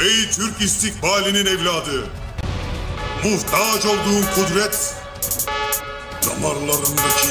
Ey Türk istikbalinin evladı! Muhtaç olduğun kudret damarlarındaki